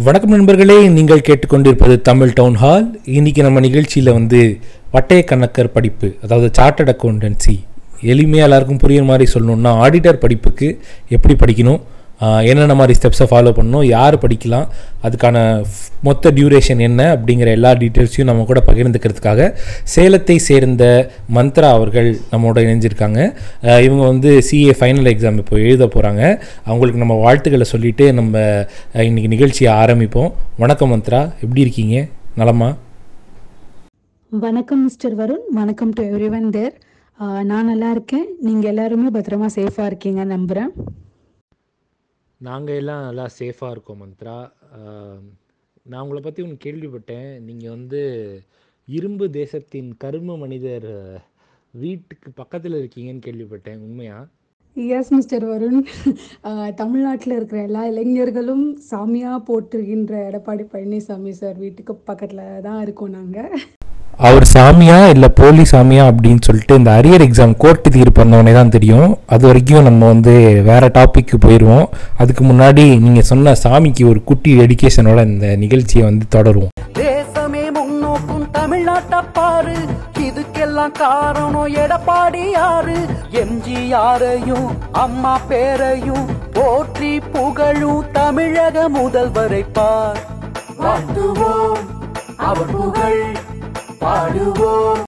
வணக்கம் நண்பர்களே நீங்கள் கேட்டுக்கொண்டிருப்பது தமிழ் டவுன் ஹால் இன்றைக்கி நம்ம நிகழ்ச்சியில் வந்து வட்டய கணக்கர் படிப்பு அதாவது சார்ட்டட் அக்கௌண்டன்சி எளிமையாக எல்லாருக்கும் புரியுற மாதிரி சொல்லணுன்னா ஆடிட்டர் படிப்புக்கு எப்படி படிக்கணும் என்னென்ன மாதிரி ஸ்டெப்ஸை ஃபாலோ பண்ணணும் யார் படிக்கலாம் அதுக்கான மொத்த டியூரேஷன் என்ன அப்படிங்கிற எல்லா டீட்டெயில்ஸையும் நம்ம கூட பகிர்ந்துக்கிறதுக்காக சேலத்தை சேர்ந்த மந்த்ரா அவர்கள் நம்மோட இணைஞ்சிருக்காங்க. இவங்க வந்து சிஏ ஃபைனல் எக்ஸாம் இப்போ எழுத போகிறாங்க அவங்களுக்கு நம்ம வாழ்த்துக்களை சொல்லிவிட்டு நம்ம இன்றைக்கி நிகழ்ச்சியை ஆரம்பிப்போம். வணக்கம் மந்த்ரா எப்படி இருக்கீங்க? நலமா? வணக்கம் மிஸ்டர் வருண் வணக்கம் டு எவ்ரி ஒன் தேர் நான் நல்லா இருக்கேன். நீங்கள் எல்லாருமே பத்திரமா சேஃபாக இருக்கீங்க நம்புகிறேன் நாங்கள் எல்லாம் நல்லா சேஃபாக இருக்கோம் மந்த்ரா. நான் உங்களை பற்றி ஒன்று கேள்விப்பட்டேன். நீங்கள் வந்து இரும்பு தேசத்தின் கரும மனிதர் வீட்டுக்கு பக்கத்தில் இருக்கீங்கன்னு கேள்விப்பட்டேன் உண்மையா? எஸ் மிஸ்டர் வருண் தமிழ்நாட்டில் இருக்கிற எல்லா இளைஞர்களும் சாமியாக போற்றுகின்ற எடப்பாடி பழனிசாமி சார் வீட்டுக்கு பக்கத்தில் தான் இருக்கோம் நாங்கள் அவர் சாமியா இல்லை போலி சாமியா அப்படின்னு சொல்லிட்டு இந்த அரியர் எக்ஸாம் கோர்ட்டு தீர்ப்பு வந்தவொடனே தான் தெரியும். அது வரைக்கும் நம்ம வந்து வேற டாபிக்கு போயிடுவோம் அதுக்கு முன்னாடி நீங்கள் சொன்ன சாமிக்கு ஒரு குட்டி டெடிகேஷனோட இந்த நிகழ்ச்சியை வந்து தொடருவோம். தேசமே முன்னோக்கும் தமிழ்நாட்ட பாரு. இதுக்கெல்லாம் காரணம் எடப்பாடி யாரு? எம்ஜிஆரையும் அம்மா பேரையும் போற்றி புகழும் தமிழக முதல்வரை பார். அவர் புகழ் பாடுவோம்.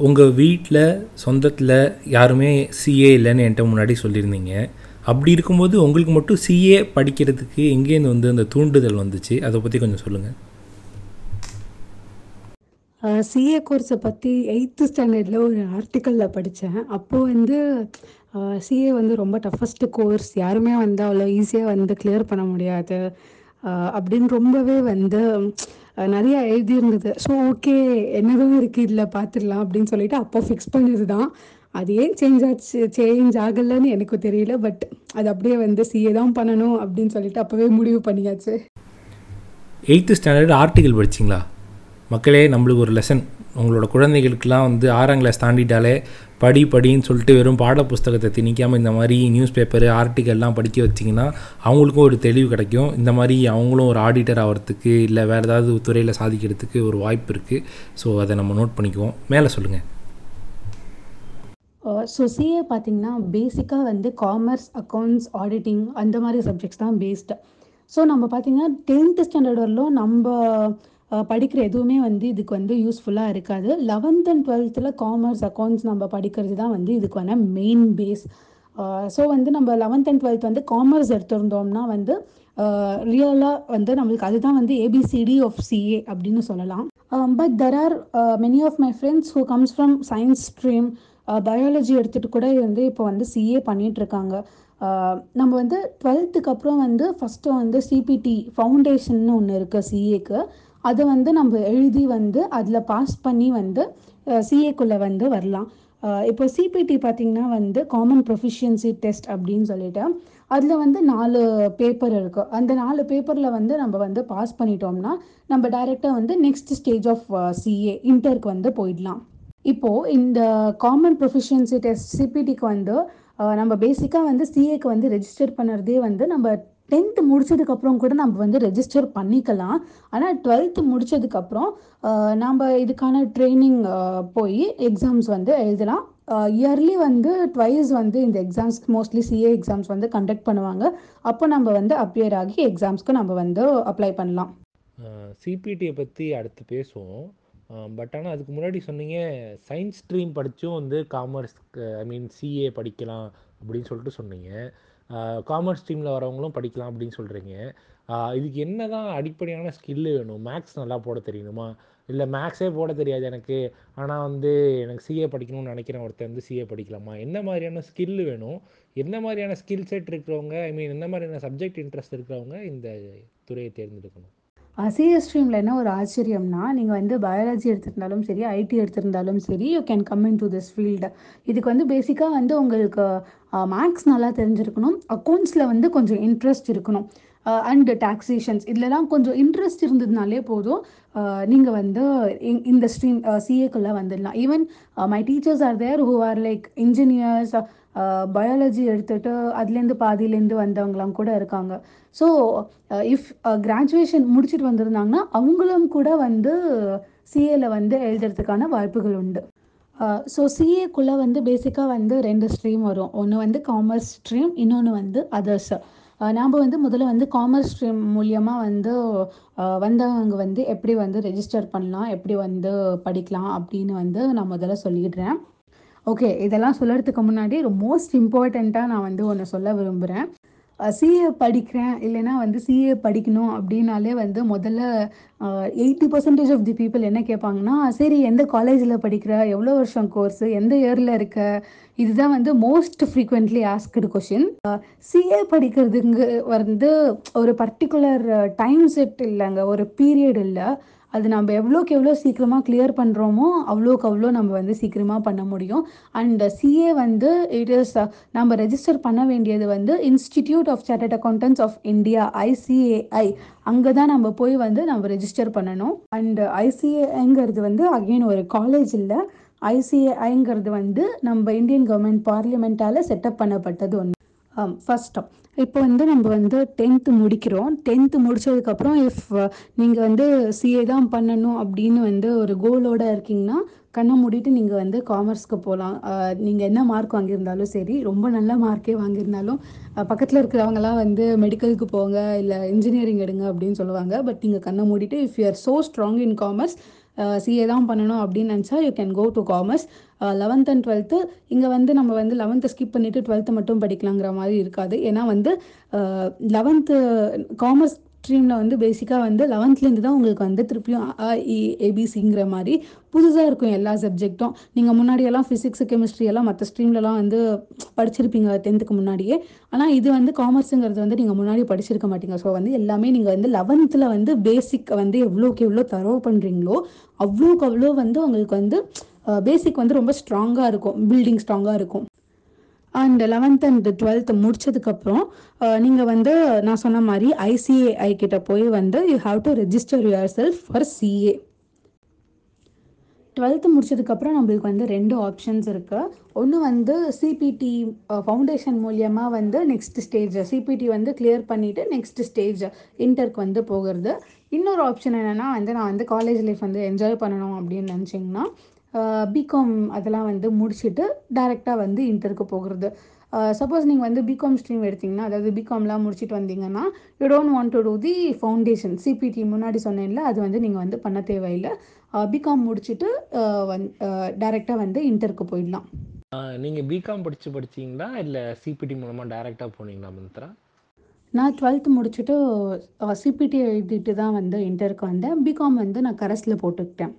உங்கள் வீட்டில் சொந்தத்தில் யாருமே சிஏ இல்லைன்னு என்கிட்ட முன்னாடி சொல்லியிருந்தீங்க. அப்படி இருக்கும்போது உங்களுக்கு மட்டும் சிஏ படிக்கிறதுக்கு எங்கேருந்து வந்து அந்த தூண்டுதல் வந்துச்சு? அதை பற்றி கொஞ்சம் சொல்லுங்கள் சிஏ கோர்ஸை பற்றி எயித்து ஸ்டாண்டர்டில் ஒரு ஆர்டிக்கலில் படித்தேன் அப்போது வந்து சிஏ வந்து ரொம்ப டஃபஸ்ட்டு கோர்ஸ் யாருமே வந்து அவ்வளோ ஈஸியாக வந்து கிளியர் பண்ண முடியாது. அஹ், அப்படின்னு ரொம்பவே வந்து நிறைய எழுதியிருந்தது. ஸோ ஓகே என்னதான் இருக்குது இதில் பார்த்துடலாம் அப்படின்னு சொல்லிட்டு அப்போ ஃபிக்ஸ் பண்ணது தான் அது ஏன் சேஞ்ச் ஆச்சு? சேஞ்ச் ஆகலைன்னு எனக்கு தெரியல பட் அது அப்படியே வந்து சிஏ தான் பண்ணணும் அப்படின்னு சொல்லிட்டு அப்போவே முடிவு பண்ணியாச்சு. எயித்து ஸ்டாண்டர்ட் ஆர்டிகல் படிச்சிங்களா? மக்களே நம்மளுக்கு ஒரு லெசன் உங்களோட குழந்தைகளுக்கெல்லாம் வந்து ஆறாம் கிளாஸ் தாண்டிட்டாலே படி படின்னு சொல்லிட்டு வெறும் பாட புஸ்தகத்தை திணிக்காமல் இந்த மாதிரி நியூஸ் பேப்பரு ஆர்டிக்கல்லாம் படிக்க வச்சிங்கன்னா அவங்களுக்கும் ஒரு தெளிவு கிடைக்கும். இந்த மாதிரி அவங்களும் ஒரு ஆடிட்டர் ஆகிறதுக்கு இல்லை வேறு ஏதாவது துறையில் சாதிக்கிறதுக்கு ஒரு வாய்ப்பு இருக்குது ஸோ அதை நம்ம நோட் பண்ணிக்குவோம். மேலே சொல்லுங்கள் ஸோ சிஏ பார்த்தீங்கன்னா பேசிக்காக வந்து காமர்ஸ் அக்கௌண்ட்ஸ் ஆடிட்டிங் அந்த மாதிரி சப்ஜெக்ட்ஸ் தான் பேஸ்டு ஸோ நம்ம பார்த்தீங்கன்னா டென்த்து ஸ்டாண்டர்ட் வரலும் நம்ம படிக்கிற எதுவுமே வந்து இதுக்கு வந்து யூஸ்ஃபுல்லாக இருக்காது. லெவன்த் அண்ட் டுவெல்த்தில் காமர்ஸ் அக்கௌண்ட்ஸ் நம்ம படிக்கிறது தான் வந்து இதுக்கான மெயின் பேஸ் ஸோ வந்து நம்ம லெவன்த் அண்ட் டுவெல்த் வந்து காமர்ஸ் எடுத்திருந்தோம்னா வந்து ரியலாக வந்து நம்மளுக்கு அதுதான் வந்து ஏபிசிடி ஆஃப் சிஏ அப்படின்னு சொல்லலாம். But there are many of my friends who comes from science stream biology எடுத்துகிட்டு கூட வந்து இப்போ வந்து சிஏ பண்ணிகிட்ருக்காங்க இருக்காங்க நம்ம வந்து டுவெல்த்துக்கு அப்புறம் வந்து ஃபஸ்ட்டு வந்து சிபிடி ஃபவுண்டேஷன் ஒன்று இருக்குது சிஏக்கு அதை வந்து நம்ம எழுதி வந்து அதில் பாஸ் பண்ணி வந்து சிஏக்குள்ளே வந்து வரலாம். இப்போ சிபிடி பார்த்திங்கன்னா வந்து காமன் ப்ரொஃபிஷியன்சி டெஸ்ட் அப்படின்னு சொல்லிட்டு அதில் வந்து நாலு பேப்பர் இருக்குது அந்த நாலு பேப்பரில் வந்து நம்ம வந்து பாஸ் பண்ணிட்டோம்னா நம்ம டைரெக்டாக வந்து நெக்ஸ்ட் ஸ்டேஜ் ஆஃப் சிஏ இன்டருக்கு வந்து போயிடலாம். இப்போது இந்த காமன் ப்ரொஃபிஷியன்சி டெஸ்ட் சிபிடிக்கு வந்து நம்ம பேசிக்காக வந்து சிஏக்கு வந்து ரெஜிஸ்டர் பண்ணுறதே வந்து நம்ம டென்த்து முடிச்சதுக்கப்புறம் கூட நம்ம வந்து ரெஜிஸ்டர் பண்ணிக்கலாம். ஆனால் டுவெல்த்து முடித்ததுக்கப்புறம் நம்ம இதுக்கான ட்ரைனிங் போய் எக்ஸாம்ஸ் வந்து எழுதலாம். இயர்லி வந்து ட்வைஸ் வந்து இந்த எக்ஸாம்ஸ் மோஸ்ட்லி சிஏ எக்ஸாம்ஸ் வந்து கண்டக்ட் பண்ணுவாங்க. அப்போ நம்ம வந்து அப்பியர் ஆகி எக்ஸாம்ஸ்க்கு நம்ம வந்து அப்ளை பண்ணலாம். சிபிடியை பற்றி அடுத்து பேசுவோம். பட் ஆனால் அதுக்கு முன்னாடி சொன்னீங்க சயின்ஸ் ஸ்ட்ரீம் படித்தும் வந்து காமர்ஸ் ஐ மீன் சிஏ படிக்கலாம் அப்படின்னு சொல்லிட்டு சொன்னீங்க. காமர்ஸ் ஸ்ட்ரீமில் வரவங்களும் படிக்கலாம் அப்படின்னு சொல்கிறீங்க இதுக்கு என்ன தான் அடிப்படையான ஸ்கில்லு வேணும்? மேக்ஸ் நல்லா போட தெரியணுமா? இல்லை மேக்ஸே போட தெரியாது எனக்கு. ஆனால் வந்து எனக்கு சிஏ படிக்கணும்னு நினைக்கிறேன். ஒருத்தர் வந்து சிஏ படிக்கலாமா? என்ன மாதிரியான ஸ்கில்லு வேணும்? என்ன மாதிரியான ஸ்கில் செட் இருக்கிறவங்க? ஐ மீன் என்ன மாதிரியான சப்ஜெக்ட் இன்ட்ரெஸ்ட் இருக்கிறவங்க இந்த துறையை தேர்ந்தெடுக்கணும்? சிஎஸ் ஸ்ட்ரீமில் என்ன ஒரு ஆச்சரியம்னா நீங்கள் வந்து பயாலஜி எடுத்திருந்தாலும் சரி ஐடி எடுத்திருந்தாலும் சரி you can come in to this field இதுக்கு வந்து பேசிக்காக வந்து உங்களுக்கு மேக்ஸ் நல்லா தெரிஞ்சிருக்கணும். அக்கௌண்ட்ஸில் வந்து கொஞ்சம் இன்ட்ரெஸ்ட் இருக்கணும். அண்ட் டாக்ஸேஷன்ஸ் இதுலலாம் கொஞ்சம் இன்ட்ரெஸ்ட் இருந்ததுனாலே போதும். நீங்கள் வந்து இந்த ஸ்ட்ரீம் சிஏக்குள்ளே வந்துடலாம். Even my teachers are there who are like engineers biology எடுத்துட்டு அதுலேருந்து பாதியிலேருந்து வந்தவங்களாம் கூட இருக்காங்க. ஸோ இஃப் கிராஜுவேஷன் முடிச்சுட்டு வந்திருந்தாங்கன்னா அவங்களும் கூட வந்து சிஏல வந்து எழுதுறதுக்கான வாய்ப்புகள் உண்டு. ஸோ சிஏக்குள்ளே வந்து பேசிக்காக வந்து ரெண்டு ஸ்ட்ரீம் வரும். ஒன்று வந்து காமர்ஸ் ஸ்ட்ரீம் இன்னொன்று வந்து அதர்ஸ் நாம் வந்து முதல்ல வந்து காமர்ஸ் ஸ்ட்ரீம் மூலியமாக வந்து வந்தவங்க வந்து எப்படி வந்து ரெஜிஸ்டர் பண்ணலாம் எப்படி வந்து படிக்கலாம் அப்படின்னு வந்து நான் முதல்ல சொல்லிடுறேன். ஓகே இதெல்லாம் சொல்லறதுக்கு முன்னாடி மோஸ்ட் இம்பார்ட்டண்ட்டாக நான் வந்து ஒன்று சொல்ல விரும்புகிறேன் சிஏ படிக்கிறேன். இல்லைன்னா வந்து சிஏ படிக்கணும் அப்படின்னாலே வந்து முதல்ல eighty percentage of the people என்ன கேட்பாங்கன்னா சரி எந்த காலேஜில் படிக்கிற? எவ்வளோ வருஷம் கோர்ஸ் எந்த இயரில் இருக்க? இதுதான் வந்து most frequently asked question CA படிக்கிறதுங்க வந்து ஒரு பர்டிகுலர் டைம் செட் இல்லைங்க. ஒரு பீரியட் இல்லை. அது நம்ம எவ்வளோக்கு எவ்வளோ சீக்கிரமாக கிளியர் பண்ணுறோமோ அவ்வளோக்கு அவ்வளோ நம்ம வந்து சீக்கிரமாக பண்ண முடியும். அண்ட் சிஏ வந்து இட் இஸ் நம்ம ரெஜிஸ்டர் பண்ண வேண்டியது வந்து institute of chartered accountants of India ICAI அங்கே தான் நம்ம போய் வந்து நம்ம ரெஜிஸ்டர் பண்ணணும். அண்ட் ஐசிஏஐங்கிறது வந்து அகெயின் ஒரு காலேஜ் இல்லை. ஐசிஏஐங்கிறது வந்து நம்ம இந்தியன் கவர்மெண்ட் பார்லிமெண்ட்டால் செட்டப் பண்ணப்பட்டது ஒன்று Um, ஃபர்ஸ்ட் இப்போ வந்து நம்ம வந்து டென்த்து முடிக்கிறோம். டென்த்து முடிச்சதுக்கப்புறம் இஃப் uh, நீங்கள் வந்து சிஏ தான் பண்ணணும் அப்படின்னு வந்து ஒரு கோலோட இருக்கீங்கன்னா கண்ணை மூடிட்டு நீங்கள் வந்து காமர்ஸ்க்கு போகலாம் uh, நீங்கள் என்ன மார்க் வாங்கியிருந்தாலும் சரி ரொம்ப நல்ல மார்க்கே வாங்கியிருந்தாலும் uh, பக்கத்தில் இருக்கிறவங்கலாம் வந்து மெடிக்கலுக்கு போங்க இல்லை இன்ஜினியரிங் எடுங்க அப்படின்னு சொல்லுவாங்க. பட் நீங்கள் கண்ணை மூடிட்டு if you are so strong in commerce CA தான் பண்ணணும் அப்படின்னு நினச்சா you can go to commerce eleventh and twelfth இங்கே வந்து நம்ம வந்து லெவன்த்து ஸ்கிப் பண்ணிவிட்டு டுவெல்த்து மட்டும் படிக்கலாங்கிற மாதிரி இருக்காது. ஏன்னா வந்து uh, லெவன்த்து காமர்ஸ் ஸ்ட்ரீமில் வந்து பேசிக்காக வந்து லெவன்த்லேருந்து தான் உங்களுக்கு வந்து திருப்பியும் அஇ ஏபிசிங்கிற e, மாதிரி புதுசாக இருக்கும் எல்லா சப்ஜெக்ட்டும் நீங்கள் முன்னாடியெல்லாம் ஃபிசிக்ஸ் கெமிஸ்ட்ரி எல்லாம் மற்ற ஸ்ட்ரீம்லலாம் வந்து படிச்சிருப்பீங்க டென்த்துக்கு முன்னாடியே. ஆனால் இது வந்து காமர்ஸுங்கிறது வந்து நீங்கள் முன்னாடி படிச்சிருக்க மாட்டீங்க. ஸோ வந்து எல்லாமே நீங்கள் வந்து லெவன்த்தில் வந்து பேசிக் வந்து எவ்வளோக்கு எவ்வளோ தரவு பண்ணுறீங்களோ அவ்வளோக்கு அவ்வளோ வந்து உங்களுக்கு வந்து பேசிக் வந்து ரொம்ப ஸ்ட்ராங்காக இருக்கும். பில்டிங் ஸ்ட்ராங்காக இருக்கும். அண்ட் லெவன்த் அண்ட் டுவெல்த் முடிச்சதுக்கப்புறம் நீங்கள் வந்து நான் சொன்ன மாதிரி ஐசிஏஐ கிட்ட போய் வந்து you have to register yourself for CA twelfth முடிச்சதுக்கப்புறம் நம்மளுக்கு வந்து ரெண்டு ஆப்ஷன்ஸ் இருக்குது ஒன்று வந்து சிபிடி ஃபவுண்டேஷன் மூலியமாக வந்து நெக்ஸ்ட் ஸ்டேஜ் சிபிடி வந்து கிளியர் பண்ணிவிட்டு நெக்ஸ்ட் ஸ்டேஜ் இன்டர்க்கு வந்து போகிறது. இன்னொரு ஆப்ஷன் என்னென்னா வந்து நான் வந்து காலேஜ் லைஃப் வந்து என்ஜாய் பண்ணணும் அப்படின்னு நினச்சிங்கன்னா பிகாம் அதெல்லாம் வந்து முடிச்சுட்டு டைரெக்டாக வந்து இன்டருக்கு போகிறது. சப்போஸ் நீங்கள் வந்து பிகாம் ஸ்ட்ரீம் எடுத்தீங்கன்னா அதாவது பிகாம்லாம் முடிச்சுட்டு வந்தீங்கன்னா you don't want to do the foundation CPT முன்னாடி சொன்னேன்ல அது வந்து நீங்கள் வந்து பண்ண தேவையில்லை. பிகாம் முடிச்சுட்டு வந் டைரெக்டாக வந்து இன்டருக்கு போயிடலாம். நீங்கள் பிகாம் படித்து படிச்சீங்களா? இல்லை சிபிடி மூலமாக டைரெக்டாக போனீங்களா மந்த்ரா? நான் டுவெல்த்து முடிச்சுட்டு சிபிடி எழுதிட்டு தான் வந்து இன்டருக்கு வந்தேன். பிகாம் வந்து நான் கரஸில் போட்டுக்கிட்டேன்.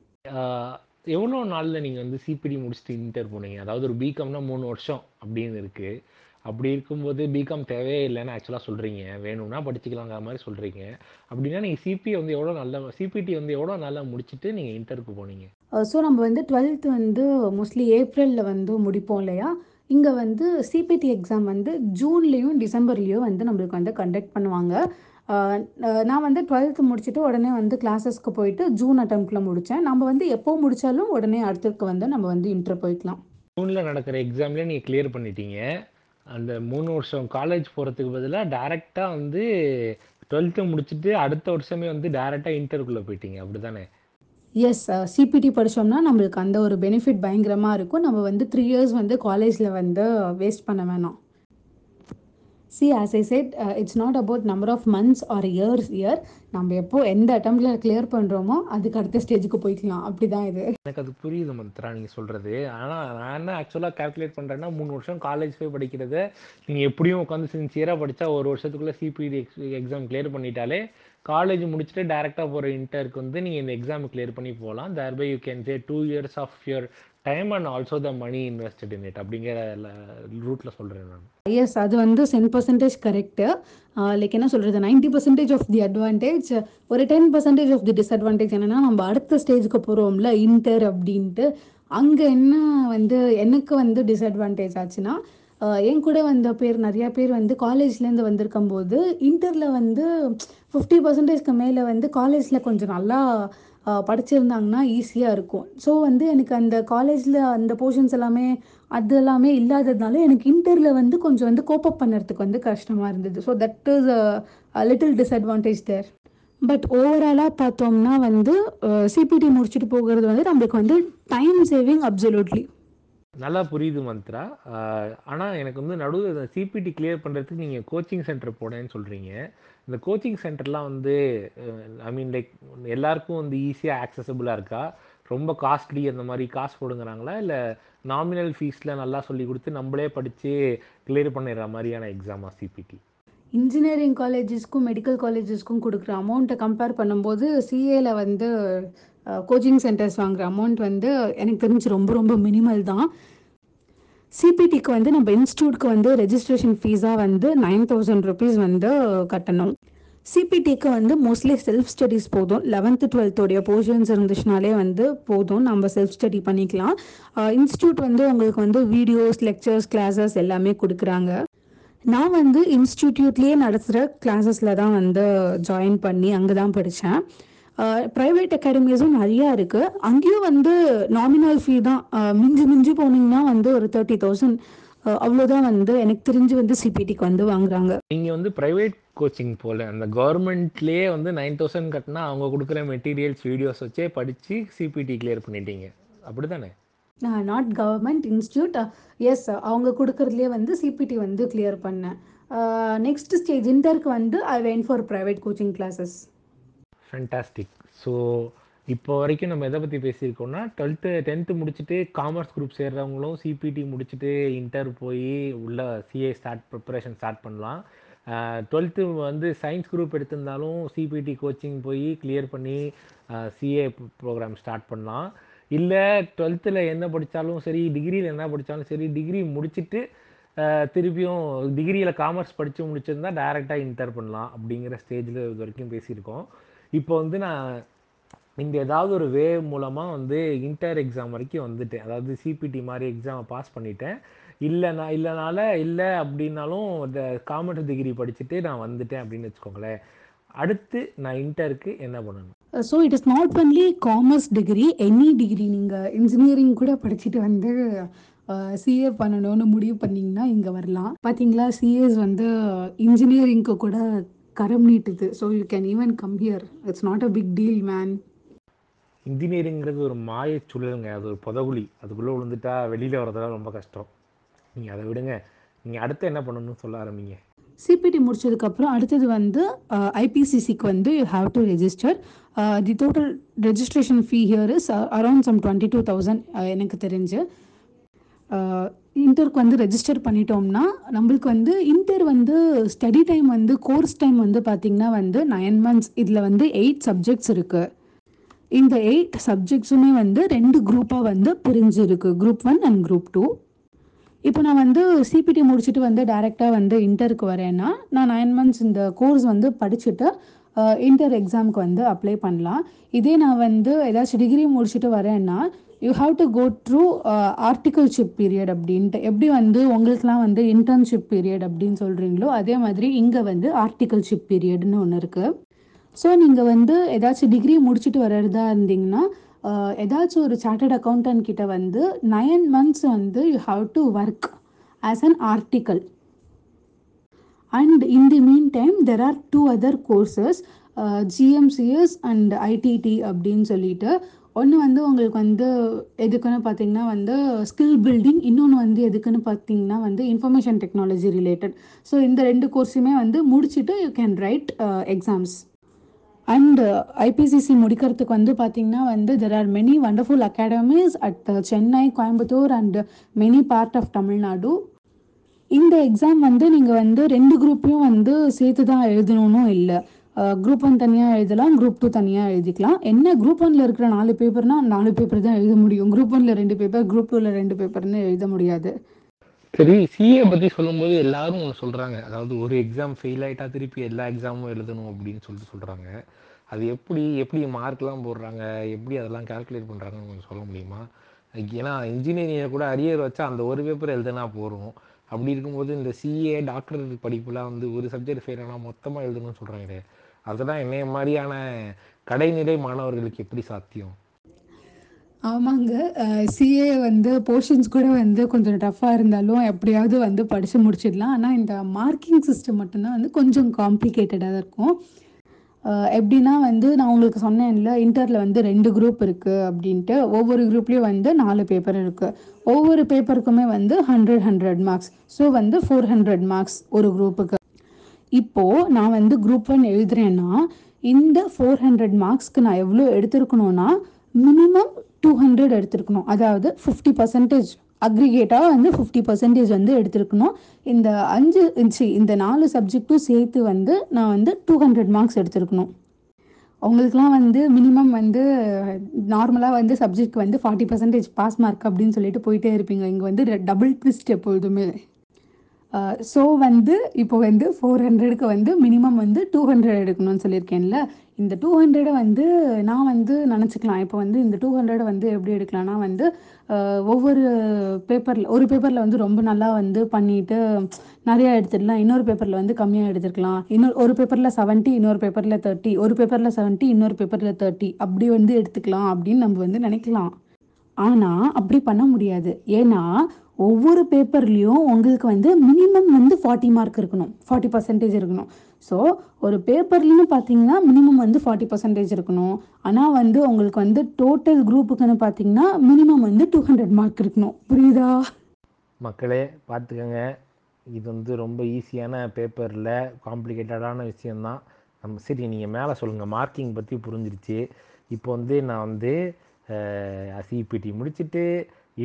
எவ்வளோ நாளில் நீங்கள் வந்து சிபிடி முடிச்சுட்டு இன்டர் போனீங்க? அதாவது ஒரு பிகாம்னா மூணு வருஷம் அப்படின்னு இருக்குது அப்படி இருக்கும்போது பிகாம் தேவையே இல்லைன்னு ஆக்சுவலாக சொல்கிறீங்க வேணும்னா படிச்சுக்கலாங்கிற மாதிரி சொல்கிறீங்க அப்படின்னா நீங்கள் சிபி வந்து எவ்வளோ நல்லா சிபிடி வந்து எவ்வளோ நல்லா முடிச்சுட்டு நீங்கள் இன்டருக்கு போனீங்க? ஸோ நம்ம வந்து டுவெல்த் வந்து மோஸ்ட்லி ஏப்ரலில் வந்து முடிப்போம் இல்லையா? இங்கே வந்து சிபிடி எக்ஸாம் வந்து ஜூன்லேயும் டிசம்பர்லேயும் வந்து நம்மளுக்கு வந்து கண்டக்ட் பண்ணுவாங்க. நான் வந்து டுவெல்த்து முடிச்சுட்டு உடனே வந்து கிளாஸஸ்க்கு போயிட்டு ஜூன் அட்டம்ப்டில் முடித்தேன் நம்ம வந்து எப்போ முடித்தாலும் உடனே அடுத்ததுக்கு வந்து நம்ம வந்து இன்டர் போய்க்கலாம். ஜூனில் நடக்கிற எக்ஸாம்லேயே நீங்கள் கிளியர் பண்ணிட்டீங்க. அந்த மூணு வருஷம் காலேஜ் போகிறதுக்கு பதிலாக டேரெக்டாக வந்து டுவெல்த்து முடிச்சுட்டு அடுத்த வருஷமே வந்து டேரெக்டாக இன்டர்க்குள்ளே போயிட்டீங்க. அப்படி தானே எஸ் சிபிடி படித்தோம்னா நம்மளுக்கு அந்த ஒரு பெனிஃபிட் பயங்கரமாக இருக்கும். நம்ம வந்து த்ரீ இயர்ஸ் வந்து காலேஜில் வந்து வேஸ்ட் பண்ண வேணாம். See as I said it's not about number of months or years year நம்ம எப்போ எந்த அட்டம்ப்டில் கிளியர் பண்ணுறோமோ அதுக்கு அடுத்த ஸ்டேஜுக்கு போய்க்கலாம். அப்படி தான் இது. எனக்கு அது புரியுது மந்த்ரா நீங்கள் சொல்கிறது ஆனால் நான் என்ன ஆக்சுவலாக கால்குலேட் பண்ணுறேன்னா மூணு வருஷம் காலேஜ் போய் படிக்கிறத. நீங்கள் எப்படியும் உட்காந்து சின்சியராக படித்தா ஒரு வருஷத்துக்குள்ளே சிபிடி எக்ஸாம் கிளியர் பண்ணிட்டாலே காலேஜ் முடிச்சுட்டு டேரெக்டாக போகிற இன்டருக்கு வந்து நீங்கள் இந்த எக்ஸாம் கிளியர் பண்ணி போகலாம் thereby you can say two years of your time and also the money invested in it அப்படிங்கிற ரூட்டில் சொல்கிறேன் நான். எஸ் அது வந்து சென் பர்சன்டேஜ் கரெக்ட் லைக் என்ன சொல்றது ninety percentage of the advantage ஒரு ten percentage of the disadvantage என்னன்னா நம்ம அடுத்த ஸ்டேஜுக்கு போகிறோம்ல இன்டர் அப்படின்ட்டு. அங்கே என்ன வந்து எனக்கு வந்து டிஸ்அட்வான்டேஜ் ஆச்சுன்னா என் கூட வந்த பேர் நிறையா பேர் வந்து காலேஜ்லேருந்து வந்திருக்கும் போது இன்டரில் வந்து ஃபிஃப்டி பர்சன்டேஜ்க்கு மேலே வந்து காலேஜில் கொஞ்சம் நல்லா படிச்சிருந்தாங்கன்னா ஈஸியாக இருக்கும். ஸோ வந்து எனக்கு அந்த காலேஜில் அந்த போர்ஷன்ஸ் எல்லாமே அது எல்லாமே இல்லாததுனால எனக்கு இன்டரில் வந்து கொஞ்சம் வந்து கோப்பப் பண்ணுறதுக்கு வந்து கஷ்டமாக இருந்தது. So that is a little disadvantage there but ஓவராலாக பார்த்தோம்னா வந்து சிபிடி முடிச்சுட்டு போகிறது வந்து நம்மளுக்கு வந்து டைம் சேவிங் அப்சல்யூட்லி நல்லா புரியுது மந்த்ரா. ஆனால் எனக்கு வந்து நடுவில் சிபிடி கிளியர் பண்ணுறதுக்கு நீங்கள் கோச்சிங் சென்டர் போனேன்னு சொல்கிறீங்க இந்த கோச்சிங் சென்டர்லாம் வந்து ஐ மீன் லைக் எல்லாருக்கும் வந்து ஈஸியாக ஆக்சசபிளாக இருக்கா? ரொம்ப காஸ்ட்லி அந்த மாதிரி காசு போடுங்கிறாங்களா? இல்லை நாமினல் ஃபீஸில் நல்லா சொல்லி கொடுத்து நம்மளே படித்து கிளியர் பண்ணிடுற மாதிரியான எக்ஸாமா சிபிடி இன்ஜினியரிங் காலேஜஸ்க்கும் மெடிக்கல் காலேஜஸ்க்கும் கொடுக்குற அமௌண்ட்டை கம்பேர் பண்ணும்போது சிஏல வந்து கோச்சிங் சென்டர்ஸ் வாங்குற அமௌண்ட் வந்து எனக்கு தெரிஞ்சு ரொம்ப ரொம்ப மினிமல் தான். சிபிடிக்கு வந்து நம்ம இன்ஸ்டியூட்க்கு வந்து ரெஜிஸ்ட்ரேஷன் ஃபீஸாக வந்து நைன் தௌசண்ட் ருபீஸ் வந்து கட்டணும். சிபிடிக்கு வந்து மோஸ்ட்லி செல்ஃப் ஸ்டடீஸ் போதும். லெவன்த்து டுவெல்த்தோடைய போர்ஷன்ஸ் இருந்துச்சுனாலே வந்து போதும். நம்ம செல்ஃப் ஸ்டடி பண்ணிக்கலாம். இன்ஸ்டியூட் வந்து உங்களுக்கு வந்து வீடியோஸ் லெக்சர்ஸ் கிளாஸஸ் எல்லாமே கொடுக்குறாங்க. நான் வந்து இன்ஸ்டிடியூட்லேயே நடத்துகிற கிளாஸஸில் தான் வந்து ஜாயின் பண்ணி அங்கே தான் படித்தேன் ப்ரைவேட் அகாடமிஸும் நிறையா இருக்குது அங்கேயும் வந்து நாமினல் ஃபீ தான். மிஞ்சி மிஞ்சி போனீங்கன்னா வந்து ஒரு தேர்ட்டி தௌசண்ட் அவ்வளோதான் வந்து எனக்கு தெரிஞ்சு வந்து சிபிடிக்கு வந்து வாங்குறாங்க. நீங்கள் வந்து ப்ரைவேட் கோச்சிங் போல அந்த கவர்மெண்ட்லேயே வந்து நைன் தௌசண்ட் கட்டினா அவங்க கொடுக்குற மெட்டீரியல்ஸ் வீடியோஸ் வச்சே படித்து சிபிடி கிளியர் பண்ணிட்டீங்க. அப்படி தானே நாட் கவர்மெண்ட் இன்ஸ்டியூட் எஸ் அவங்க கொடுக்கறதுலே வந்து சிபிடி வந்து கிளியர் பண்ணேன். நெக்ஸ்ட் ஸ்டேஜ் இன்டருக்கு வந்து I went for private coaching classes fantastic so இப்போ வரைக்கும் நம்ம எதை பற்றி பேசியிருக்கோம்னா டுவெல்த்து டென்த்து முடிச்சுட்டு காமர்ஸ் குரூப் சேர்கிறவங்களும் சிபிடி முடிச்சுட்டு இன்டர் போய் உள்ள சிஏ ஸ்டார்ட் ப்ரிப்பரேஷன் ஸ்டார்ட் பண்ணலாம். டுவெல்த்து வந்து சயின்ஸ் குரூப் எடுத்திருந்தாலும் சிபிடி கோச்சிங் போய் கிளியர் பண்ணி சிஏ ப்ரோக்ராம் ஸ்டார்ட் பண்ணலாம். இல்லை டுவெல்த்தில் என்ன படித்தாலும் சரி டிகிரியில் என்ன படித்தாலும் சரி டிகிரி முடிச்சுட்டு திருப்பியும் டிகிரியில் காமர்ஸ் படித்து முடிச்சிருந்தா டைரெக்டாக இன்டர் பண்ணலாம் அப்படிங்கிற ஸ்டேஜில் இது வரைக்கும் பேசியிருக்கோம். இப்போ வந்து நான் இந்த ஏதாவது ஒரு வே மூலமாக வந்து இன்டர் எக்ஸாம் வரைக்கும் வந்துட்டேன். அதாவது சிபிடி மாதிரி எக்ஸாமை பாஸ் பண்ணிட்டேன். இல்லை நான் இல்லைனால இல்லை அப்படின்னாலும் இந்த காமர்ஸ் டிகிரி படிச்சுட்டு நான் வந்துட்டேன் அப்படின்னு வச்சுக்கோங்களேன். அடுத்து நான் இன்டருக்கு என்ன பண்ணணும்? So it is not only commerce degree any degree நீங்கள் இன்ஜினியரிங் கூட படிச்சுட்டு வந்து சிஏ பண்ணணும்னு முடிவு பண்ணிங்கன்னா இங்கே வரலாம். பார்த்தீங்களா சிஏஸ் வந்து இன்ஜினியரிங்க்கு கூட கரம் நீட்டுது. So you can even come here it's not a big deal man இன்ஜினியரிங்கிறது ஒரு மாயச் சுழலுங்க. அது ஒரு புதவுளி. அதுக்குள்ளே விழுந்துட்டா வெளியில் வரதெல்லாம் ரொம்ப கஷ்டம். நீங்கள் அதை விடுங்க. நீங்கள் அடுத்து என்ன பண்ணணும்னு சொல்ல ஆரம்பிங்க? சிபிடி முடிச்சதுக்கப்புறம் அடுத்தது வந்து ஐபிசிசிக்கு வந்து you have to register the total registration fee here is around some twenty two thousand எனக்கு தெரிஞ்சு. இன்டருக்கு வந்து ரெஜிஸ்டர் பண்ணிட்டோம்னா நம்மளுக்கு வந்து இன்டர் வந்து ஸ்டடி டைம் வந்து கோர்ஸ் டைம் வந்து பார்த்திங்கன்னா வந்து நைன் மந்த்ஸ் இதில் வந்து எயிட் சப்ஜெக்ட்ஸ் இருக்குது இந்த எயிட் சப்ஜெக்ட்ஸுமே வந்து ரெண்டு குரூப்பாக வந்து பிரிஞ்சிருக்கு. Group one and group two இப்போ நான் வந்து சிபிடி முடிச்சுட்டு வந்து டைரெக்டாக வந்து இன்டருக்கு வரேன்னா நான் நைன் மந்த்ஸ் இந்த கோர்ஸ் வந்து படிச்சுட்டு இன்டர் எக்ஸாமுக்கு வந்து அப்ளை பண்ணலாம். இதே நான் வந்து ஏதாச்சும் டிகிரி முடிச்சுட்டு வரேன்னா you have to go through articleship period அப்படின்ட்டு. எப்படி வந்து உங்களுக்குலாம் வந்து இன்டர்ன்ஷிப் பீரியட் அப்படின்னு சொல்கிறீங்களோ அதே மாதிரி இங்கே வந்து ஆர்டிகல்ஷிப் பீரியட்னு ஒன்று இருக்குது ஸோ நீங்கள் வந்து ஏதாச்சும் டிகிரி முடிச்சுட்டு வர்றதா இருந்தீங்கன்னா uh, ஏதாச்சும் ஒரு சார்ட்டர்ட் அக்கௌண்டன்ட் கிட்ட வந்து நைன் மந்த்ஸ் வந்து you have to work as an article and in the mean time there are two other courses GMCS and ITT அப்படின்னு சொல்லிட்டு ஒன்று வந்து உங்களுக்கு வந்து எதுக்குன்னு பார்த்தீங்கன்னா வந்து ஸ்கில் பில்டிங் இன்னொன்று வந்து எதுக்குன்னு பார்த்தீங்கன்னா வந்து இன்ஃபர்மேஷன் டெக்னாலஜி ரிலேட்டட் ஸோ இந்த ரெண்டு கோர்ஸுமே வந்து முடிச்சுட்டு you can write exams and IPCC முடிக்கிறதுக்கு வந்து பார்த்தீங்கன்னா வந்து there are many wonderful academies at Chennai Coimbatore and many part of Tamil Nadu இந்த எக்ஸாம் வந்து நீங்கள் வந்து ரெண்டு குரூப்பையும் வந்து சேர்த்து தான் எழுதணும்னு இல்லை. குரூப் ஒன் தனியாக எழுதலாம் குரூப் டூ தனியாக எழுதிக்கலாம். என்ன குரூப் ஒன்ல இருக்கிற நாலு பேப்பர்னா நாலு பேப்பர் தான் எழுத முடியும். குரூப் ஒன்ல ரெண்டு பேப்பர் குரூப் டூவில் ரெண்டு பேப்பர்னு எழுத முடியாது. சரி சிஏ பற்றி சொல்லும்போது எல்லாரும் ஒன்று சொல்கிறாங்க அதாவது ஒரு எக்ஸாம் ஃபெயில் ஆகிட்டா திருப்பி எல்லா எக்ஸாமும் எழுதணும் அப்படின்னு சொல்லிட்டு சொல்கிறாங்க அது எப்படி எப்படி மார்க்லாம் போடுறாங்க எப்படி அதெல்லாம் கால்குலேட் பண்ணுறாங்கன்னு கொஞ்சம் சொல்ல முடியுமா? ஏன்னா இன்ஜினியரிங்கை கூட அரியர் வச்சா அந்த ஒரு பேப்பர் எழுதுனா போகிறோம் அப்படி இருக்கும்போது இந்த சிஏ டாக்டர் படிப்புலாம் வந்து ஒரு சப்ஜெக்ட் ஃபெயில் ஆனால் மொத்தமாக எழுதணும்னு சொல்கிறாங்க அதெல்லாம் என்னைய மாதிரியான கடைநிலை மாணவர்களுக்கு எப்படி சாத்தியம்? ஆமாங்க. சிஏ வந்து போர்ஷன்ஸ் கூட வந்து கொஞ்சம் டஃப்பாக இருந்தாலும் எப்படியாவது வந்து படித்து முடிச்சிடலாம். ஆனால் இந்த மார்க்கிங் சிஸ்டம் மட்டும்தான் வந்து கொஞ்சம் காம்ப்ளிகேட்டடாக இருக்கும். எப்படின்னா வந்து நான் உங்களுக்கு சொன்னேன்ல இன்டரில் வந்து ரெண்டு குரூப் இருக்குது அப்படின்ட்டு. ஒவ்வொரு குரூப்லேயும் வந்து நாலு பேப்பர் இருக்குது ஒவ்வொரு பேப்பருக்குமே வந்து ஹண்ட்ரட் ஹண்ட்ரட் மார்க்ஸ் ஸோ வந்து ஃபோர் ஹண்ட்ரட் மார்க்ஸ் ஒரு குரூப்புக்கு இப்போது நான் வந்து குரூப் ஒன் எழுதுறேன்னா இந்த ஃபோர் ஹண்ட்ரட் மார்க்ஸ்க்கு நான் எவ்வளோ எடுத்திருக்கணும்னா மினிமம் டூ ஹண்ட்ரட் எடுத்திருக்கணும். அதாவது ஃபிஃப்டி பர்சன்டேஜ் அக்ரிகேட்டாக வந்து ஃபிஃப்டி பர்சன்டேஜ் வந்து எடுத்திருக்கணும். இந்த அஞ்சு சி இந்த நாலு சப்ஜெக்ட்டும் சேர்த்து வந்து நான் வந்து டூ ஹண்ட்ரட் மார்க்ஸ் எடுத்திருக்கணும். அவங்களுக்குலாம் வந்து மினிமம் வந்து நார்மலாக வந்து சப்ஜெக்ட் வந்து ஃபார்ட்டி பர்சன்டேஜ் பாஸ் மார்க் அப்படின்னு சொல்லிட்டு போயிட்டே இருப்பீங்க. இங்கே வந்து டபுள் ட்விஸ்ட் எப்பொழுதுமே. ஸோ வந்து இப்போ வந்து ஃபோர் ஹண்ட்ரடுக்கு வந்து மினிமம் வந்து டூ ஹண்ட்ரட் எடுக்கணும்னு சொல்லியிருக்கேன்ல. இந்த டூ ஹண்ட்ரடை வந்து நான் வந்து நினச்சிக்கலாம். இப்போ வந்து இந்த டூ ஹண்ட்ரடை வந்து எப்படி எடுக்கலாம்னா வந்து ஒவ்வொரு பேப்பரில் ஒரு பேப்பரில் வந்து ரொம்ப நல்லா வந்து பண்ணிட்டு நிறையா எடுத்துடலாம். இன்னொரு பேப்பரில் வந்து கம்மியாக எடுத்துருக்கலாம் இன்னொரு ஒரு பேப்பரில் செவன்ட்டி இன்னொரு பேப்பரில் தேர்ட்டி ஒரு பேப்பரில் செவன்ட்டி இன்னொரு பேப்பரில் தேர்ட்டி அப்படி வந்து எடுத்துக்கலாம் அப்படின்னு நம்ம வந்து நினைக்கலாம். ஆனால் அப்படி பண்ண முடியாது. ஏன்னா ஒவ்வொரு பேப்பர்லேயும் உங்களுக்கு வந்து மினிமம் வந்து ஃபார்ட்டி மார்க் இருக்கணும். ஃபார்ட்டி பர்சன்டேஜ் இருக்கணும். ஸோ ஒரு பேப்பர்லன்னு பார்த்தீங்கன்னா மினிமம் வந்து ஃபார்ட்டி பர்சன்டேஜ் இருக்கணும். ஆனால் வந்து உங்களுக்கு வந்து டோட்டல் குரூப்புக்குன்னு பார்த்தீங்கன்னா மினிமம் வந்து டூ ஹண்ட்ரட் மார்க் இருக்கணும். புரியுதா? மக்களே பார்த்துக்கோங்க. இது வந்து ரொம்ப ஈஸியான பேப்பரில் காம்ப்ளிகேட்டடான விஷயந்தான் நம்ம சரி நீங்கள் மேலே சொல்லுங்கள் மார்க்கிங் பற்றி புரிஞ்சிருச்சு. இப்போ வந்து நான் வந்து சிபிடி முடிச்சுட்டு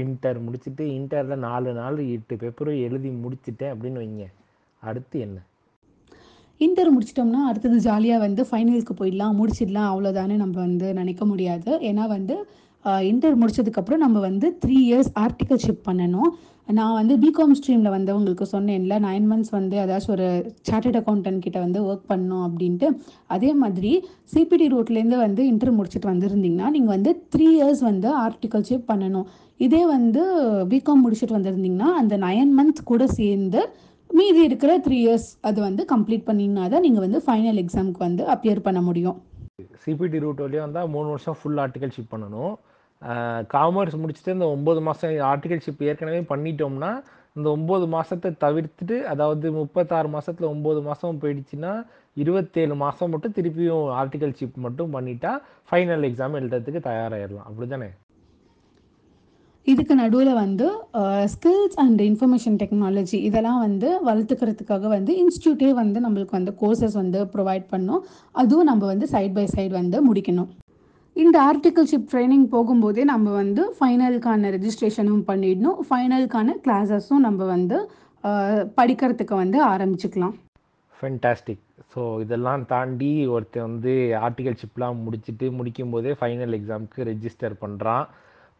இன்டர் முடிச்சுட்டு இன்டரில் நாலு நாலு எட்டு பேப்பரும் எழுதி முடிச்சிட்டேன் அப்படின்னு வைங்க. அடுத்து என்ன? இன்டர் முடிச்சிட்டோம்னா அடுத்தது ஜாலியாக வந்து ஃபைனலுக்கு போயிடலாம் முடிச்சிடலாம் அவ்வளோதானே நம்ம வந்து நினைக்க முடியாது. ஏன்னா வந்து இன்டர் முடிச்சதுக்கப்புறம் நம்ம வந்து த்ரீ இயர்ஸ் ஆர்டிகல்ஷிப் பண்ணணும். நான் வந்து பிகாம் ஸ்ட்ரீமில் வந்து உங்களுக்கு சொன்னேன்ல நைன் மந்த்ஸ் வந்து ஏதாச்சும் ஒரு சார்ட்டட் அக்கௌண்டன்ட் கிட்ட வந்து ஒர்க் பண்ணோம் அப்படின்ட்டு. அதே மாதிரி சிபிடி ரூட்லேருந்து வந்து இன்டர் முடிச்சுட்டு வந்திருந்தீங்கன்னா நீங்கள் வந்து த்ரீ இயர்ஸ் வந்து ஆர்டிகல்ஷிப் பண்ணணும். இதே வந்து பிகாம் முடிச்சுட்டு வந்திருந்தீங்கன்னா அந்த நைன் மந்த்ஸ் கூட சேர்ந்து மீதி இருக்கிற த்ரீ இயர்ஸ் அது வந்து கம்ப்ளீட் பண்ணினா தான் நீங்கள் வந்து ஃபைனல் எக்ஸாமுக்கு வந்து அப்பியர் பண்ண முடியும். சிபிடி ரூட் வழியாக வந்தால் மூணு வருஷம் ஃபுல் ஆர்டிகல்ஷிப் பண்ணணும். காமர்ஸ் முடிச்சுட்டு இந்த ஒம்பது மாதம் ஆர்டிகல்ஷிப் ஏற்கனவே பண்ணிட்டோம்னா இந்த ஒம்பது மாதத்தை தவிர்த்துட்டு அதாவது முப்பத்தாறு மாதத்தில் ஒம்பது மாதம் போயிடுச்சுன்னா இருபத்தேழு மாதம் மட்டும் திருப்பியும் ஆர்டிகல்ஷிப் மட்டும் பண்ணிட்டா ஃபைனல் எக்ஸாம் எழுதுறதுக்கு தயாராகிடலாம் அப்படி தானே இதுக்கு நடுவில் வந்து ஸ்கில்ஸ் அண்ட் இன்ஃபர்மேஷன் டெக்னாலஜி இதெல்லாம் வந்து வளர்த்துக்கிறதுக்காக வந்து இன்ஸ்டியூட்டே வந்து நம்மளுக்கு வந்து கோர்சஸ் வந்து ப்ரொவைட் பண்ணும். அதுவும் நம்ம வந்து சைட் பை சைடு வந்து முடிக்கணும். இந்த ஆர்டிகல்ஷிப் ட்ரைனிங் போகும்போதே நம்ம வந்து ஃபைனலுக்கான ரெஜிஸ்ட்ரேஷனும் பண்ணிடணும். ஃபைனலுக்கான கிளாஸஸும் நம்ம வந்து படிக்கிறதுக்கு வந்து ஆரம்பிச்சுக்கலாம். ஃபென்டாஸ்டிக் ஸோ இதெல்லாம் தாண்டி ஒருத்தன் வந்து ஆர்டிகல்ஷிப்லாம் முடிச்சுட்டு முடிக்கும் போதே ஃபைனல் எக்ஸாமுக்கு ரெஜிஸ்டர் பண்ணுறான்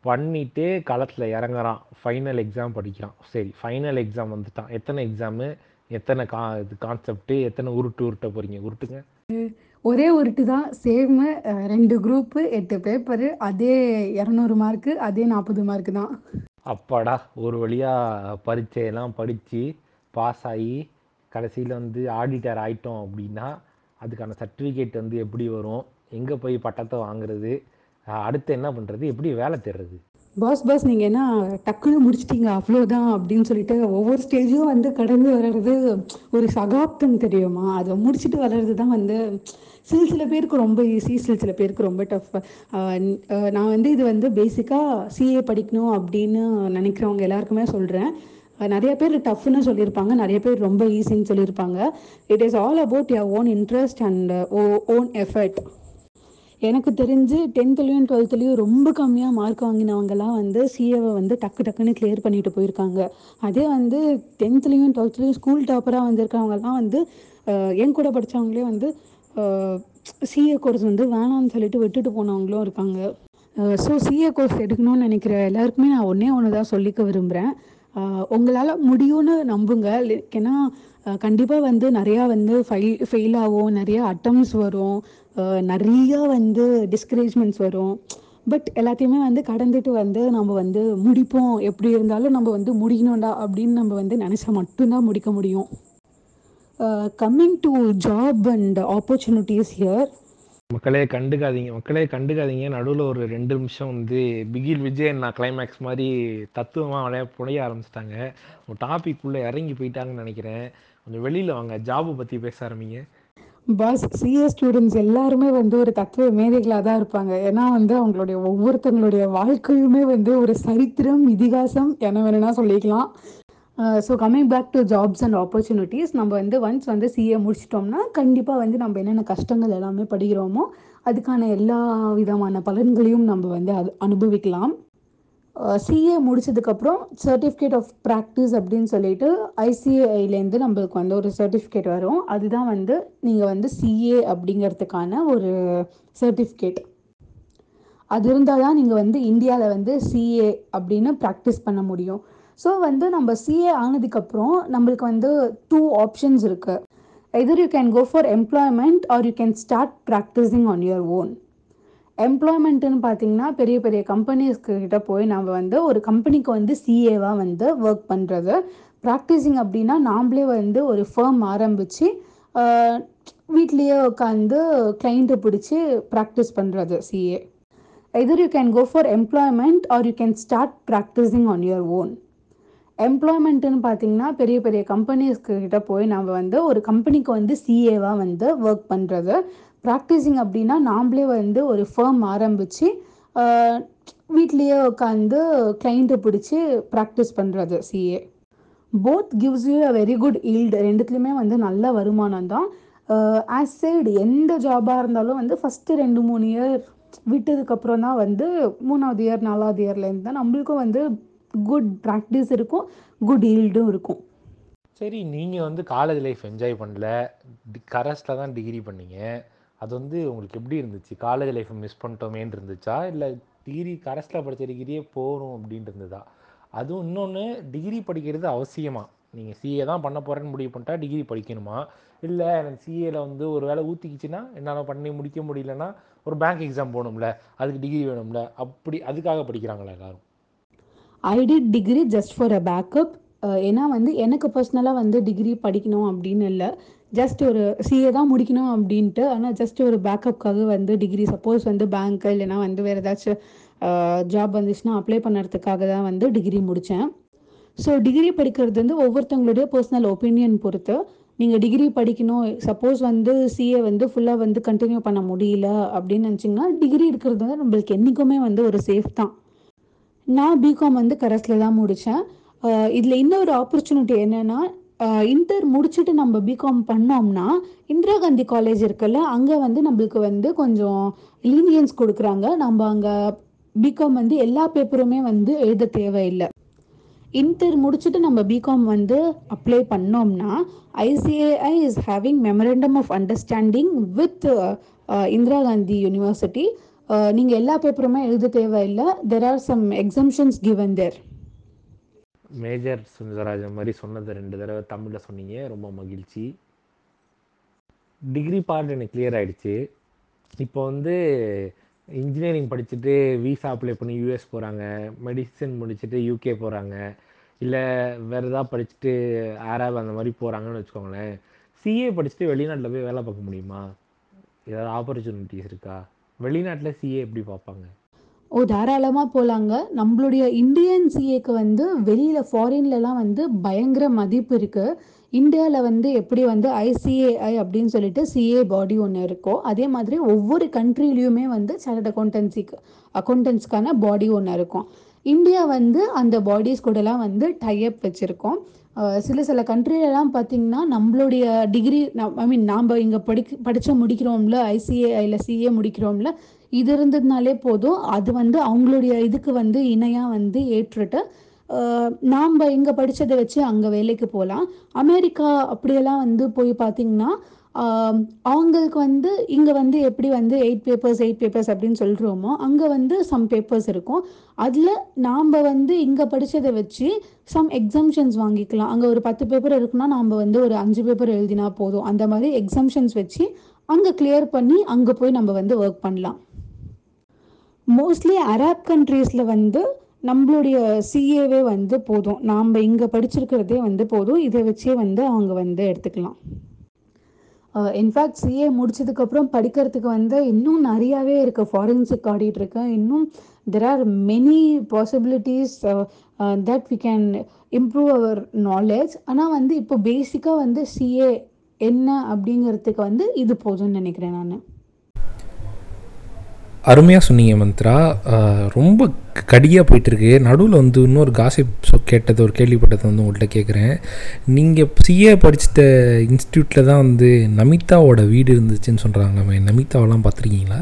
பண்ணிட்டு களத்தில் இறங்குறான். ஃபைனல் எக்ஸாம் படிக்கிறான். சரி ஃபைனல் எக்ஸாம் வந்துட்டான். எத்தனை எக்ஸாமு எத்தனை கா இது கான்செப்ட்டு எத்தனை உருட்டு உருட்ட போகிறீங்க உருட்டுங்க. ஒரே உருட்டு தான். சேமு ரெண்டு குரூப்பு எட்டு பேப்பரு அதே இரநூறு மார்க்கு அதே நாற்பது மார்க்கு தான். அப்பாடா ஒரு வழியாக பரீட்சையெல்லாம் படித்து பாஸ் ஆகி கடைசியில் வந்து ஆடிட்டர் ஆயிட்டோம் அப்படின்னா அதுக்கான சர்டிஃபிகேட் வந்து எப்படி வரும்? எங்கே போய் பட்டத்தை வாங்குறது? அடுத்து என்ன பண்ணுறது எப்படி வேலை தேடுறது? பாஸ் பாஸ் நீங்கள் என்ன டக்குன்னு முடிச்சிட்டீங்க? அவ்வளோதான் அப்படின்னு சொல்லிட்டு ஒவ்வொரு ஸ்டேஜும் வந்து கடந்து வர்றது ஒரு சகாப்தம் தெரியுமா? அதை முடிச்சுட்டு வர்றது தான் வந்து சில சில பேருக்கு ரொம்ப ஈஸி சில சில பேருக்கு ரொம்ப டஃப் நான் வந்து இது வந்து பேசிக்காக சிஏ படிக்கணும் அப்படின்னு நினைக்கிறவங்க எல்லாருக்குமே சொல்கிறேன் நிறைய பேர் டஃப்னு சொல்லியிருப்பாங்க. நிறைய பேர் ரொம்ப ஈஸின்னு சொல்லியிருப்பாங்க. It is all about your own interest and o own effort எனக்கு தெரிஞ்சு டென்த்துலேயும் டுவெல்த்துலேயும் ரொம்ப கம்மியாக மார்க் வாங்கினவங்கலாம் வந்து சிஏவை வந்து டக்கு டக்குன்னு கிளியர் பண்ணிட்டு போயிருக்காங்க. அதே வந்து டென்த்துலேயும் டுவெல்த்துலேயும் ஸ்கூல் டாப்பராக வந்திருக்கவங்கலாம் வந்து என் கூட படித்தவங்களே வந்து சிஏ கோர்ஸ் வந்து வேணாம்னு சொல்லிட்டு விட்டுட்டு போனவங்களும் இருக்காங்க. ஸோ சிஏ கோர்ஸ் எடுக்கணும்னு நினைக்கிற எல்லாருக்குமே நான் ஒன்றே ஒன்று தான் சொல்லிக்க விரும்புகிறேன் உங்களால் முடியும்னு நம்புங்க. ஏன்னா கண்டிப்பாக வந்து நிறையா வந்து ஃபெயில் ஃபெயில் ஆகும். நிறையா அட்டம்ஸ் வரும். நிறைய வந்து டிஸ்கரேஜ்மெண்ட்ஸ் வரும். பட் எல்லாத்தையுமே வந்து கடந்துட்டு வந்து நம்ம வந்து முடிப்போம். எப்படி இருந்தாலும் நம்ம வந்து முடிக்கணும்டா அப்படின்னு நம்ம வந்து நினச்சா மட்டும்தான் முடிக்க முடியும். Coming to job and opportunities here மக்களே கண்டுக்காதீங்க. மக்களே கண்டுக்காதீங்க. நடுவில் ஒரு ரெண்டு நிமிஷம் வந்து பிகில் விஜய் நான் கிளைமேக்ஸ் மாதிரி தத்துவமாக விளைய புனைய ஆரம்பிச்சிட்டாங்க. டாபிக் உள்ளே இறங்கி போயிட்டாங்கன்னு நினைக்கிறேன். கொஞ்சம் வெளியில் வாங்க. ஜாபை பற்றி பேச ஆரம்பிங்க. பாஸ் சிஏ ஸ்டூடெண்ட்ஸ் எல்லாருமே வந்து ஒரு தத்துவ மேதைகளாக தான் இருப்பாங்க. ஏன்னா வந்து அவங்களுடைய ஒவ்வொருத்தங்களுடைய வாழ்க்கையுமே வந்து ஒரு சரித்திரம் இதிகாசம் என்ன வேணும்னா சொல்லிக்கலாம். So coming back to jobs and opportunities நம்ம வந்து ஒன்ஸ் வந்து சிஏ முடிச்சிட்டோம்னா கண்டிப்பாக வந்து நம்ம என்னென்ன கஷ்டங்கள் எல்லாமே படிக்கிறோமோ அதுக்கான எல்லா விதமான பலன்களையும் நம்ம வந்து அது அனுபவிக்கலாம். சிஏ முடிச்சதுக்கப்புறம் சர்டிஃபிகேட் ஆஃப் ப்ராக்டிஸ் அப்படின்னு சொல்லிட்டு ஐசிஏஐலேருந்து நம்மளுக்கு வந்து ஒரு சர்டிஃபிகேட் வரும். அதுதான் வந்து நீங்கள் வந்து சிஏ அப்படிங்கிறதுக்கான ஒரு சர்டிஃபிகேட் அது இருந்தால் தான் நீங்கள் வந்து இந்தியாவில் வந்து சிஏ அப்படின்னு ப்ராக்டிஸ் பண்ண முடியும். ஸோ வந்து நம்ம சிஏ ஆனதுக்கப்புறம் நம்மளுக்கு வந்து டூ ஆப்ஷன்ஸ் இருக்குது either you can go for employment or you can start practising on your own எம்ப்ளாய்மெண்ட்டுன்னு பார்த்தீங்கன்னா பெரிய பெரிய கம்பெனிஸ்க்கு கிட்ட போய் நம்ம வந்து ஒரு கம்பெனிக்கு வந்து சிஏவாக வந்து ஒர்க் பண்ணுறது ப்ராக்டிஸிங் அப்படின்னா நாம்ளே வந்து ஒரு ஃபேம் ஆரம்பித்து வீட்லேயே உட்காந்து கிளைண்ட்டை பிடிச்சி ப்ராக்டிஸ் பண்ணுறது CA either you can go for employment or you can start practising on your own எம்ப்ளாய்மெண்ட்டுன்னு பார்த்தீங்கன்னா பெரிய பெரிய கம்பெனிஸ்க்கு கிட்ட போய் நம்ம வந்து ஒரு கம்பெனிக்கு வந்து சிஏவாக வந்து ஒர்க் பண்ணுறது ப்ராக்டிஸிங் அப்படின்னா நாம்ளே வந்து ஒரு ஃபேம் ஆரம்பித்து வீட்லேயே உட்காந்து கிளைண்ட்டை பிடிச்சி ப்ராக்டிஸ் பண்ணுறது CA both gives you a very good yield ரெண்டுத்துலேயுமே வந்து நல்ல வருமானம் தான். ஆஸ் சைடு எந்த ஜாபாக இருந்தாலும் வந்து ஃபஸ்ட்டு ரெண்டு மூணு இயர் விட்டதுக்கப்புறம் தான் வந்து மூணாவது இயர் நாலாவது இயர்லேருந்து தான் நம்மளுக்கும் வந்து குட் ப்ராக்டிஸ் இருக்கும் குட் ஈல்டும் இருக்கும். சரி நீங்கள் வந்து காலேஜ் லைஃப் என்ஜாய் பண்ணல கரஸில் தான் டிகிரி பண்ணீங்க. அது வந்து உங்களுக்கு எப்படி இருந்துச்சு? காலேஜ் லைஃப்பை மிஸ் பண்ணிட்டோமேன்னு இருந்துச்சா? இல்லை டிகிரி கரஸில் படித்த டிகிரியே போகணும் அப்படின்ட்டு இருந்ததா? அதுவும் இன்னொன்று டிகிரி படிக்கிறது அவசியமா? நீங்கள் சிஏ தான் பண்ண போகிறேன்னு முடிவு பண்ணிட்டா டிகிரி படிக்கணுமா? இல்லை எனக்கு சிஏல வந்து ஒரு வேலை ஊற்றிக்கிச்சுன்னா என்னால் பண்ணி முடிக்க முடியலன்னா ஒரு பேங்க் எக்ஸாம் போகணும்ல? அதுக்கு டிகிரி வேணும்ல? அப்படி அதுக்காக படிக்கிறாங்களா எல்லாரும்? I did degree just for a backup ஏன்னா வந்து எனக்கு பர்சனலாக வந்து டிகிரி படிக்கணும் அப்படின்னு இல்லை. ஜஸ்ட் ஒரு சிஏ தான் முடிக்கணும் அப்படின்ட்டு. ஆனால் ஜஸ்ட் ஒரு பேக்கப்காக வந்து டிகிரி சப்போஸ் வந்து பேங்க் இல்லைனா வந்து வேறு ஏதாச்சும் ஜாப் வந்துச்சுன்னா அப்ளை பண்ணுறதுக்காக தான் வந்து டிகிரி முடித்தேன் ஸோ டிகிரி படிக்கிறது வந்து ஒவ்வொருத்தவங்களுடைய பர்சனல் ஒப்பீனியன் பொறுத்து. நீங்கள் டிகிரி படிக்கணும். சப்போஸ் வந்து சிஏ வந்து ஃபுல்லாக வந்து கண்டினியூ பண்ண முடியல அப்படின்னு நினச்சிங்கன்னா டிகிரி இருக்கிறது வந்து நம்மளுக்கு என்றைக்குமே வந்து ஒரு சேஃப் தான். நான் பிகாம் வந்து கரஸில் தான் முடித்தேன் இதில் இன்னொரு ஆப்பர்ச்சுனிட்டி என்னென்னா இன்டர் முடிச்சுட்டு நம்ம பிகாம் பண்ணோம்னா இந்திரா காந்தி காலேஜ் இருக்குல்ல அங்கே வந்து நம்மளுக்கு வந்து கொஞ்சம் லீனியன்ஸ் கொடுக்குறாங்க. நம்ம அங்கே பிகாம் வந்து எல்லா பேப்பருமே வந்து எழுத தேவையில்லை. இன்டர் முடிச்சுட்டு நம்ம பிகாம் வந்து அப்ளை பண்ணோம்னா ICAI is having memorandum of understanding with Indira Gandhi university நீங்கள் எல்லா பேப்பருமே எழுத தேவையில்லை. There are some exemptions given there major Sundararajan மாதிரி சொன்னதை ரெண்டு தடவை தமிழில் சொன்னீங்க ரொம்ப மகிழ்ச்சி. டிகிரி பார்ட் எனக்கு கிளியர் ஆகிடுச்சு இப்போ வந்து இன்ஜினியரிங் படிச்சுட்டு விசா அப்ளை பண்ணி யூஎஸ் போகிறாங்க மெடிசன் முடிச்சுட்டு யூகே போகிறாங்க இல்லை வேறு ஏதாவது படிச்சுட்டு ஆராப் அந்த மாதிரி போகிறாங்கன்னு வச்சுக்கோங்களேன் சிஏ படிச்சுட்டு வெளிநாட்டில் போய் வேலை பார்க்க முடியுமா? ஏதாவது ஆப்பர்ச்சுனிட்டிஸ் இருக்கா? வெளிநாட்டில் சிஏ எப்படி பார்ப்பாங்க? ஓ தாராளமாக போகலாங்க நம்மளுடைய இந்தியன் சிஏக்கு வந்து வெளியில் ஃபாரின்லலாம் வந்து பயங்கர மதிப்பு இருக்குது இந்தியாவில் வந்து எப்படி வந்து ஐசிஏஐ அப்படின்னு சொல்லிட்டு சிஏ பாடி ஒன்று இருக்கோ அதே மாதிரி ஒவ்வொரு கண்ட்ரிலையுமே வந்து சார்ட் அக்கௌண்டன்சிக்கு அக்கௌண்டன்ஸ்க்கான பாடி ஒன்று இருக்கும். இந்தியா வந்து அந்த பாடிஸ் கூடலாம் வந்து டைப் வச்சுருக்கோம். சில சில கண்ட்ரிலலாம் பார்த்திங்கன்னா நம்மளுடைய டிகிரி ஐ மீன் நாம் இங்கே படி படித்து முடிக்கிறோம்ல ஐசிஏஐல சிஏ முடிக்கிறோம்ல இது இருந்ததுனாலே போதும். அது வந்து அவங்களுடைய இதுக்கு வந்து இணையாக வந்து ஏற்றுட்டு நாம் இங்கே படித்ததை வச்சு அங்கே வேலைக்கு போகலாம் அமெரிக்கா அப்படியெல்லாம் வந்து போய் பார்த்திங்கன்னா அவங்களுக்கு வந்து இங்கே வந்து எப்படி வந்து எயிட் பேப்பர்ஸ் எயிட் பேப்பர்ஸ் அப்படின்னு சொல்கிறோமோ அங்கே வந்து சம் பேப்பர்ஸ் இருக்கும். அதில் நாம் வந்து இங்கே படித்ததை வச்சு சம் எக்ஸம்ஷன்ஸ் வாங்கிக்கலாம். அங்கே ஒரு பத்து பேப்பர் இருக்குன்னா நாம் வந்து ஒரு அஞ்சு பேப்பர் எழுதினா போதும். அந்த மாதிரி எக்ஸம்ஷன்ஸ் வச்சு அங்கே கிளியர் பண்ணி அங்கே போய் நம்ம வந்து ஒர்க் பண்ணலாம். மோஸ்ட்லி அராப் கண்ட்ரீஸில் வந்து நம்மளுடைய சிஏவே வந்து போதும். நாம் இங்கே படிச்சிருக்கிறதே வந்து போதும். இதை வச்சே வந்து அவங்க வந்து எடுத்துக்கலாம். இன்ஃபேக்ட் சிஏ முடிச்சதுக்கப்புறம் படிக்கிறதுக்கு வந்து இன்னும் நிறையாவே இருக்குது ஃபாரன்சிக் ஆடிட் இருக்கு. இன்னும் there are many possibilities that we can improve our knowledge ஆனால் வந்து இப்போ பேசிக்காக வந்து சிஏ என்ன அப்படிங்கிறதுக்கு வந்து இது போதும்னு நினைக்கிறேன் நான். அருமையாக சொன்னீங்க மந்த்ரா. ரொம்ப கடியாக போயிட்டுருக்கு. நடுவில் வந்து இன்னொரு காசிப் கேட்டது ஒரு கேள்விப்பட்டது வந்து உங்கள்கிட்ட கேட்குறேன் நீங்கள் சிஏ படிச்சிட்ட இன்ஸ்டியூட்டில் தான் வந்து நமிதாவோட வீடு இருந்துச்சுன்னு சொல்கிறாங்களாமே நமிதாவெல்லாம் பார்த்துருக்கீங்களா?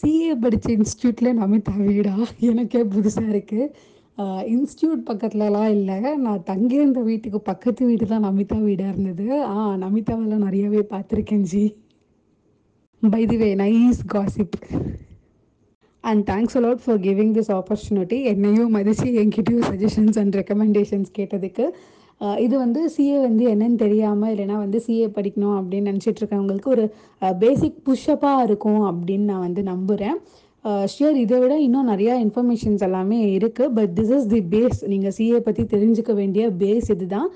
சிஏ படித்த இன்ஸ்டியூட்டில் நமிதா வீடா? எனக்கே புதுசாக இருக்குது இன்ஸ்டியூட் பக்கத்துலலாம் இல்லை. நான் தங்கியிருந்த வீட்டுக்கு பக்கத்து வீடு தான் நமிதா வீடாக இருந்தது. ஆ நமிதாவெல்லாம் நிறையவே பார்த்துருக்கேன் ji. By the way nice gossip and thanks a lot for giving this opportunity என்னையும் மதிச்சு என்கிட்டயும் சஜஷன்ஸ் அண்ட் ரெக்கமெண்டேஷன்ஸ் கேட்டதுக்கு. இது வந்து சிஏ வந்து என்னன்னு தெரியாமல் இல்லைன்னா வந்து சிஏ படிக்கணும் அப்படின்னு நினச்சிட்டு இருக்கவங்களுக்கு ஒரு பேசிக் புஷ்அப்பாக இருக்கும் அப்படின்னு நான் வந்து நம்புகிறேன் ஷியர் இதை விட இன்னும் நிறையா இன்ஃபர்மேஷன்ஸ் எல்லாமே இருக்குது but this is the base நீங்கள் சிஏ பற்றி தெரிஞ்சுக்க வேண்டிய பேஸ் இதுதான்.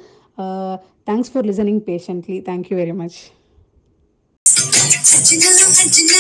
Thanks for listening patiently thank you very much 紧张安静的